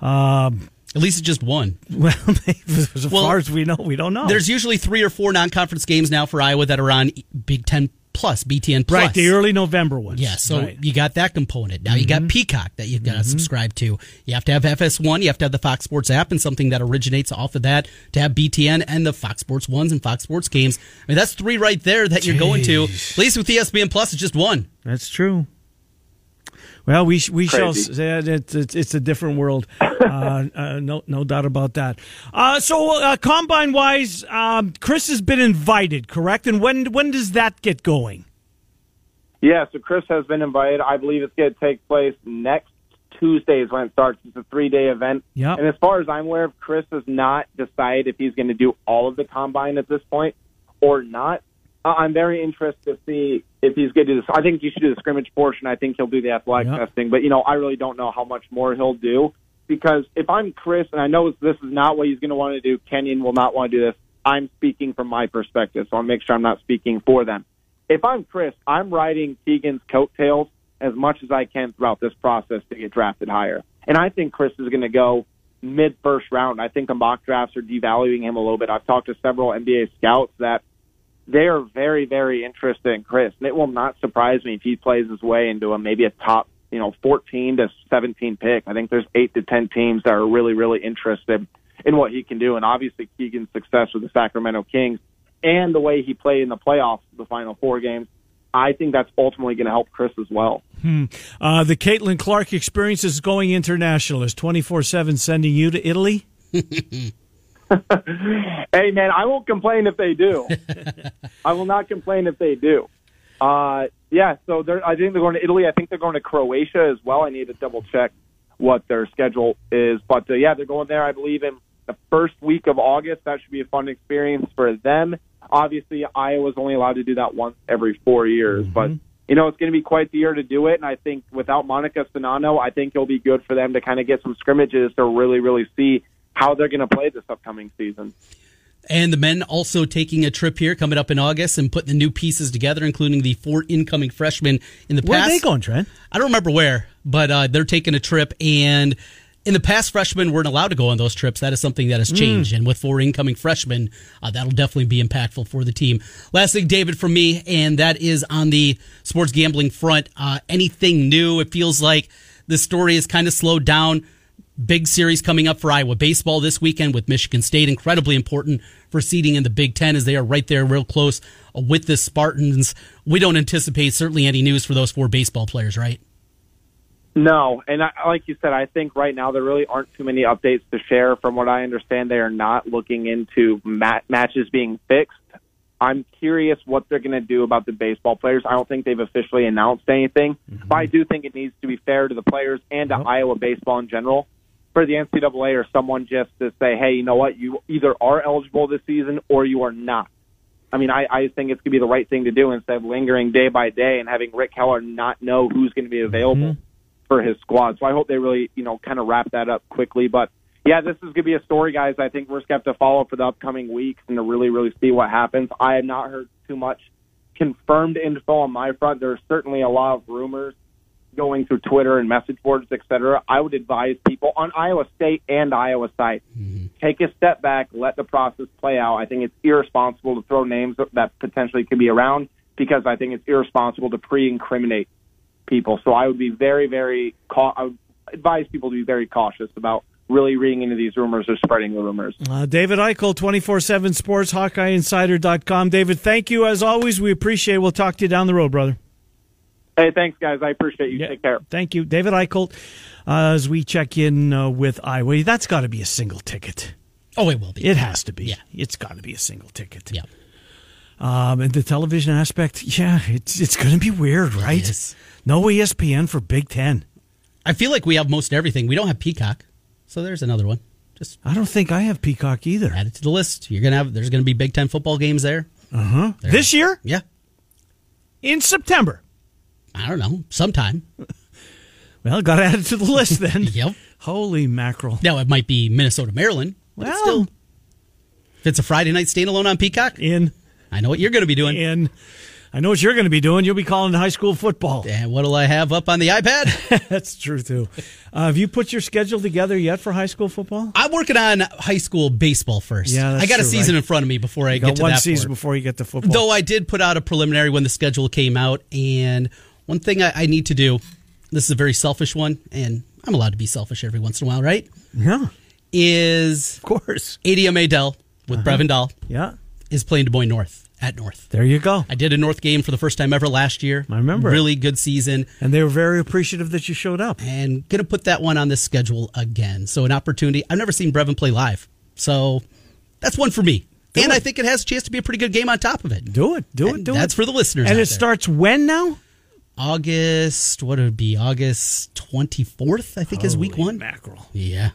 Um,
At least it's just one. (laughs)
well, as
Well,
far as we know, we don't know.
There's usually three or four non-conference games now for Iowa that are on Big Ten Plus, BTN Plus.
right, the early November ones.
Yeah, so
Right.
you got that component. Now you got mm-hmm. Peacock that you've got to mm-hmm. subscribe to. You have to have FS1, you have to have the Fox Sports app and something that originates off of that to have BTN and the Fox Sports ones and Fox Sports games. I mean, that's three right there that you're going to. At least with ESPN Plus, it's just one.
That's true. Well, we we shall.
Crazy.
s- yeah, It's, it's it's a different world. (laughs) uh, uh, no no doubt about that. Uh, so uh, combine wise, um, Chris has been invited, correct? And when when does that get going?
Yeah, so Chris has been invited. I believe it's going to take place next Tuesday is when it starts. It's a three day event.
Yep.
And as far as I'm aware, Chris has not decided if he's going to do all of the combine at this point or not. I'm very interested to see if he's going to do this. I think he should do the scrimmage portion. I think he'll do the athletic
Yep.
testing. But, you know, I really don't know how much more he'll do because if I'm Chris, and I know this is not what he's going to want to do, Kenyon will not want to do this. I'm speaking from my perspective, so I'll make sure I'm not speaking for them if I'm Chris, I'm riding Keegan's coattails as much as I can throughout this process to get drafted higher. And I think Chris is going to go mid first round. I think the mock drafts are devaluing him a little bit. I've talked to several NBA scouts that they are very, very interested in Chris. And it will not surprise me if he plays his way into a maybe a top, you know, 14 to 17 pick. I think there's eight to 10 teams that are really, really interested in what he can do. And obviously Keegan's success with the Sacramento Kings and the way he played in the playoffs, the final four games, I think that's ultimately going to help Chris as well.
Uh, the Caitlin Clark experience is going international. Is twenty four seven sending you to Italy? (laughs) (laughs)
Hey, man, I won't complain if they do. (laughs) I will not complain if they do. Uh, yeah, so they're, I think they're going to Italy. I think they're going to Croatia as well. I need to double check what their schedule is. But uh, yeah, they're going there, I believe, in the first week of August. That should be a fun experience for them. Obviously, Iowa's only allowed to do that once every four years. But, you know, it's going to be quite the year to do it. And I think without Monika Czinano, I think it'll be good for them to kind of get some scrimmages to really, really see how they're going to play this upcoming season.
And the men also taking a trip here coming up in August and putting the new pieces together, including the four incoming freshmen in the
Where
past.
are they going, Trent?
I don't remember where, but uh, they're taking a trip. And in the past, freshmen weren't allowed to go on those trips. That is something that has changed. And with four incoming freshmen, uh, that'll definitely be impactful for the team. Last thing, David, from me, and that is on the sports gambling front. Uh, anything new? It feels like the story has kind of slowed down. Big series coming up for Iowa baseball this weekend with Michigan State. Incredibly important for seeding in the Big Ten as they are right there, real close uh, with the Spartans. We don't anticipate certainly any news for those four baseball players, right?
No, and I, like you said, I think right now there really aren't too many updates to share. From what I understand, they are not looking into mat- matches being fixed. I'm curious what they're going to do about the baseball players. I don't think they've officially announced anything, but I do think it needs to be fair to the players and to Iowa baseball in general for the NCAA or someone just to say, hey, you know what, you either are eligible this season or you are not. I mean, I, I think it's going to be the right thing to do instead of lingering day by day and having Rick Heller not know who's going to be available mm-hmm. for his squad. So I hope they really, you know, kind of wrap that up quickly. But yeah, this is going to be a story, guys. I think we're just going to have to follow for the upcoming weeks and to really, really see what happens. I have not heard too much confirmed info on my front. There's certainly a lot of rumors going through Twitter and message boards, et cetera. I would advise people on Iowa State and Iowa site take a step back, let the process play out. I think it's irresponsible to throw names that potentially could be around because I think it's irresponsible to pre-incriminate people. So I would be very, very. Cau- I would advise people to be very cautious about really reading into these rumors or spreading the rumors.
Uh, David Eickholt, 24 7 Sports, HawkeyeInsider.com. David, thank you as always. We appreciate it. We'll talk to you down the road, brother.
Hey, thanks, guys. I appreciate you.
Yeah.
Take care.
Thank you. David Eickholt. uh, as we check in uh, with Iowa. That's got to be a single ticket.
Oh, it will be.
It has to be.
Yeah.
It's got to be a single ticket.
yeah.
Um, and the television aspect, yeah, it's it's going to be weird, right?
is.
No ESPN for Big Ten.
I feel like we have most everything. We don't have Peacock, so there's another one. Just
I don't think I have Peacock either.
add it to the list. You're gonna have. There's gonna be Big Ten football games there. Uh huh.
This year
Yeah.
in September.
I don't know. Sometime. (laughs)
Well, got added to the list then. (laughs)
Yep.
Holy mackerel!
Now it might be Minnesota, Maryland. But it's
Well-
still. If it's a Friday night standalone on Peacock,
In
I know what you're going to be doing.
in. I know what you're going to be doing. You'll be calling high school football.
And what'll I have up on the iPad? (laughs)
That's true too. Uh, have you put your schedule together yet for high school football?
I'm working on high school baseball first.
Yeah,
I got a season
right?
in front of me before I
You
get to
one
that
season
part.
before you get to football.
Though I did put out a preliminary when the schedule came out, and one thing I, I need to do. This is a very selfish one, and I'm allowed to be selfish every once in a while, right?
yeah,
Is
of course.
ADM Adel with uh-huh. Brevin Dahl
Yeah,
is playing Des Moines North at North.
there you go.
I did a North game for the first time ever last year.
I remember it.
Really good season.
And they were very appreciative that you showed up.
and going to put that one on the schedule again. So an opportunity. I've never seen Brevin play live, so that's one for me.
Do
and
it.
I think it has a chance to be a pretty good game on top of it.
Do it, do it,
And
it.
that's for the listeners.
And it
there.
starts when now?
August. What would it be? August twenty fourth. I think is week
Holy
one.
Mackerel.
Yeah,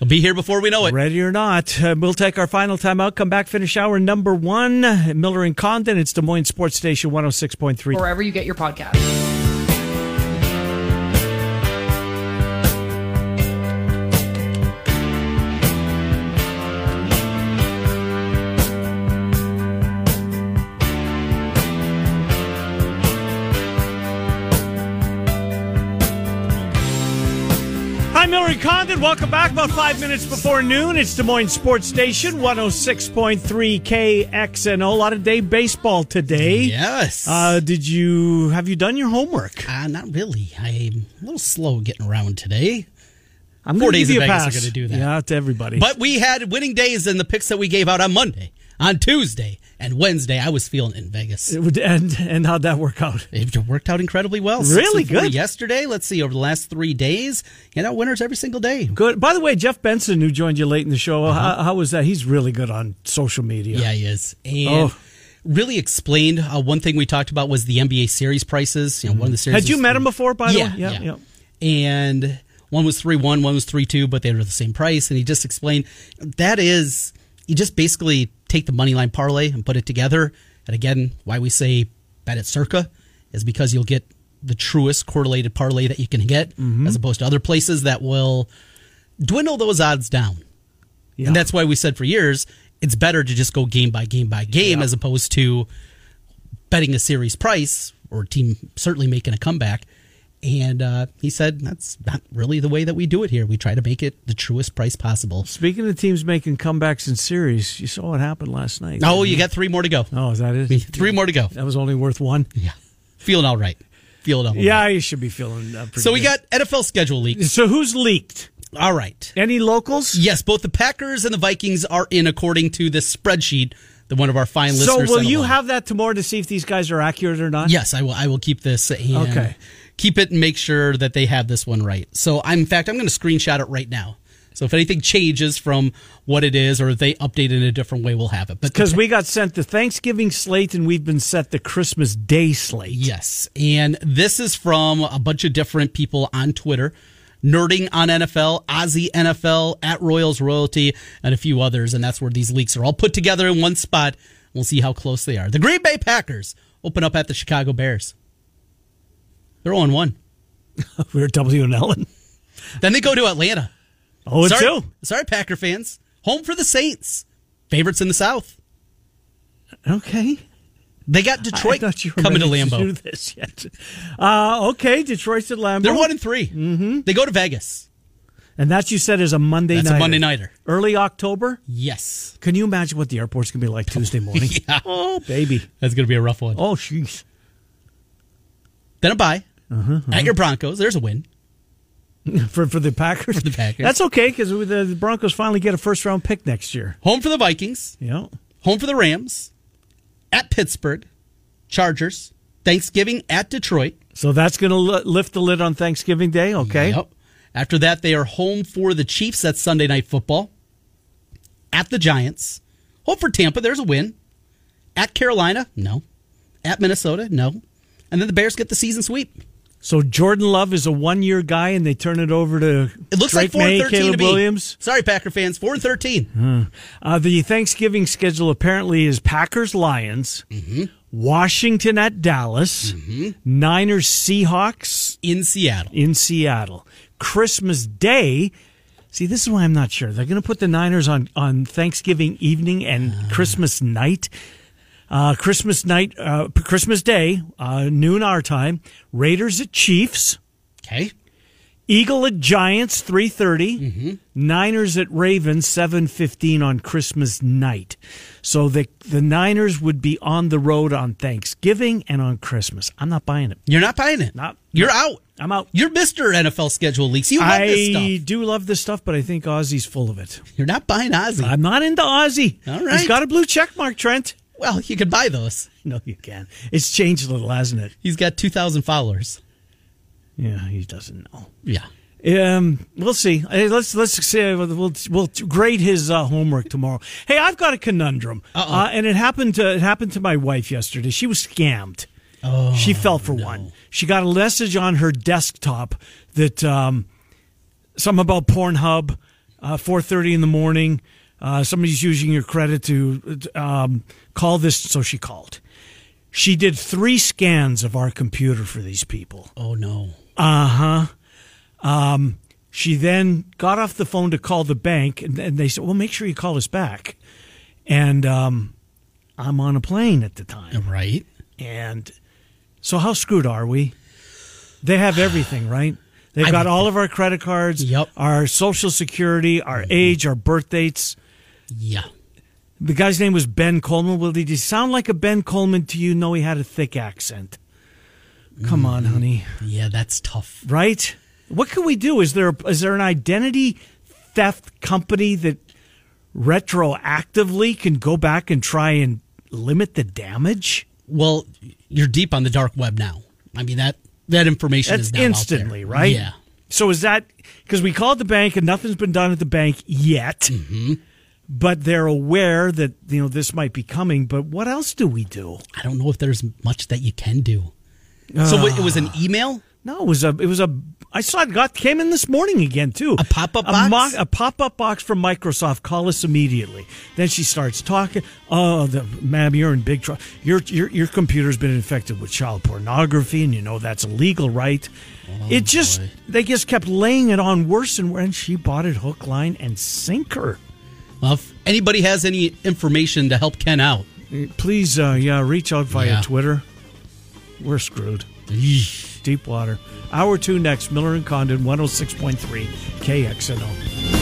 I'll be here before we know it.
Ready or not, uh, we'll take our final time out. Come back, finish hour number one. Miller and Condon. It's Des Moines Sports Station 106.3.
wherever you get your podcast.
Hi, Miller and Condon. Welcome back. About five minutes before noon. It's Des Moines Sports Station 106.3 KXNO. A lot of day baseball today.
Yes.
Uh, did you have you done your homework?
uh, not really. I'm a little slow getting around today.
I'm
Four days in
a
Vegas are
pass.
gonna do that.
Yeah, to everybody.
But we had winning days in the picks that we gave out on Monday, on Tuesday, and Wednesday. I was feeling in Vegas.
It would- and and how'd that work out?
It worked out incredibly well.
Really good.
Yesterday, let's see, over the last three days, you know, winners every single day.
Good. By the way, Jeff Benson, who joined you late in the show, how, how was that? He's really good on social media.
Uh-huh. Yeah, he is. And
Oh.
really explained uh, one thing we talked about was the NBA series prices. You know, one of the series.
Had you met him before? By the
yeah,
way, yeah,
yeah. And one was three one, one was three two, but they were the same price. And he just explained that is you just basically take the money line parlay and put it together. And again, why we say bet at Circa is because you'll get the truest correlated parlay that you can get,
Mm-hmm.
as opposed to other places that will dwindle those odds down.
Yeah.
And that's why we said for years it's better to just go game by game by game as opposed to betting a series price or a team certainly making a comeback. And uh, he said that's not really the way that we do it here. We try to make it the truest price possible.
Speaking of teams making comebacks in series, you saw what happened last night.
Oh, you got three more to go.
Oh, is that it?
Three more to go.
That was only worth one.
Yeah, feeling all right. Feeling all right.
Yeah, you should be feeling uh, pretty
So we
good.
got NFL schedule leaks.
So who's leaked?
All right.
Any locals?
Yes, both the Packers and the Vikings are in according to this spreadsheet that one of our fine listeners.
So
will
you
along.
have that tomorrow to see if these guys are accurate or not?
Yes, I will. I will keep this. Uh, and uh,
Okay.
keep it and make sure that they have this one right. So, I'm, in fact, I'm going to screenshot it right now. So if anything changes from what it is, or if they update it in a different way, we'll have it. But
Because we got sent the Thanksgiving slate and we've been set the Christmas Day slate.
Yes. And this is from a bunch of different people on Twitter. Nerding on NFL, Aussie NFL, at Royals Royalty, and a few others. And that's where these leaks are all put together in one spot. We'll see how close they are. The Green Bay Packers open up at the Chicago Bears. They're 0 1. (laughs)
We're W and Ellen.
Then they go to Atlanta.
Oh,
sorry,
two.
sorry, Packer fans. Home for the Saints. Favorites in the South.
Okay.
They got Detroit
thought you were
coming to Lambeau.
do this yet. Uh, okay, Detroit's at Lambeau.
They're one and 3 Mm-hmm. They go to Vegas.
and that you said is a Monday
That's a. Monday nighter.
Early October.
Yes.
Can you imagine what the airport's gonna be like Tuesday morning? (laughs)
Yeah.
Oh, baby.
That's going to be a rough one.
Oh, jeez.
Then a bye
Mm-hmm,
at your Broncos. There's a win. (laughs)
For for the Packers.
For the Packers.
That's okay because the Broncos finally get a first round pick next year.
Home for the Vikings.
Yeah.
Home for the Rams. At Pittsburgh. Chargers. Thanksgiving at Detroit.
So that's going to li- lift the lid on Thanksgiving Day. Okay.
Yep. After that, they are home for the Chiefs. That's Sunday Night Football. At the Giants. Home for Tampa. There's a win. At Carolina. No. At Minnesota. No. And then the Bears get the season sweep.
So Jordan Love is a one year guy, and they turn it over to
It looks
Drake
like 4
May,
13
Caleb. Williams.
Sorry, Packer fans. 4 and 13.
Uh, the Thanksgiving schedule apparently is Packers Lions,
Mm-hmm.
Washington at Dallas, Niners Seahawks
In Seattle.
in Seattle. Christmas Day. See, this is why I'm not sure. They're going to put the Niners on, on Thanksgiving evening and
Ah.
Christmas night. Uh, Christmas night, uh, Christmas Day, uh, noon our time. Raiders at Chiefs.
Okay.
Eagle at Giants, 3.30.
Mm-hmm.
Niners at Ravens, seven fifteen on Christmas night. So the the Niners would be on the road on Thanksgiving and on Christmas. I'm not buying it.
You're not buying it.
Not-
You're out.
I'm out.
You're Mr. NFL schedule leaks. You love this stuff.
I do love this stuff, but I think Ozzy's full of it.
You're not buying Ozzy.
I'm not into Ozzy.
All right.
He's got a blue check mark, Trent.
Well, you could buy those. (laughs)
No, you can. It's changed a little, hasn't it?
He's got 2,000 followers.
Yeah, he doesn't know.
Yeah.
Um, we'll see. Hey, let's let's see. We'll we'll grade his uh, homework tomorrow. Hey, I've got a conundrum, uh, and it happened to it happened to my wife yesterday. She was scammed.
Oh,
she fell for one. She got a message on her desktop that um, something about Pornhub, uh, four thirty in the morning. Uh, somebody's using your credit to um, call this, so she called. She did three scans of our computer for these people.
Oh, no.
Uh huh. Um, she then got off the phone to call the bank, and, and they said, "Well, make sure you call us back." And um, I'm on a plane at the time,
Right.
and so how screwed are we? They have everything, (sighs) right? They've got all of our credit cards,
Yep.
our social security, our age, our birth dates.
Yeah.
The guy's name was Ben Coleman. Well, did he sound like a Ben Coleman to you? No, he had a thick accent. Come on, honey.
Yeah, that's tough.
right? What can we do? Is there is there an identity theft company that retroactively can go back and try and limit the damage?
Well, you're deep on the dark web now. I mean, that that information
That's
is now out
instantly, right?
Yeah.
So is that because we called the bank and nothing's been done at the bank yet?
Mm-hmm.
But they're aware that you know this might be coming. But what else do we do?
I don't know if there's much that you can do. So ah. it was an email?
No, it was a it was a I saw it got came in this morning again too.
A pop-up
a
box?
a pop up box from Microsoft. Call us immediately. Then she starts talking. Oh, the ma'am, you're in big trouble. Your your your computer's been infected with child pornography, and you know that's illegal, right? Oh, it just
boy.
they just kept laying it on worse and worse. And she bought it hook, line, and sinker.
Well, if anybody has any information to help Ken out,
Please, uh, yeah, reach out via
Yeah.
Twitter. We're screwed. Deep water. Hour two next. Miller and Condon, 106.3 KXNO.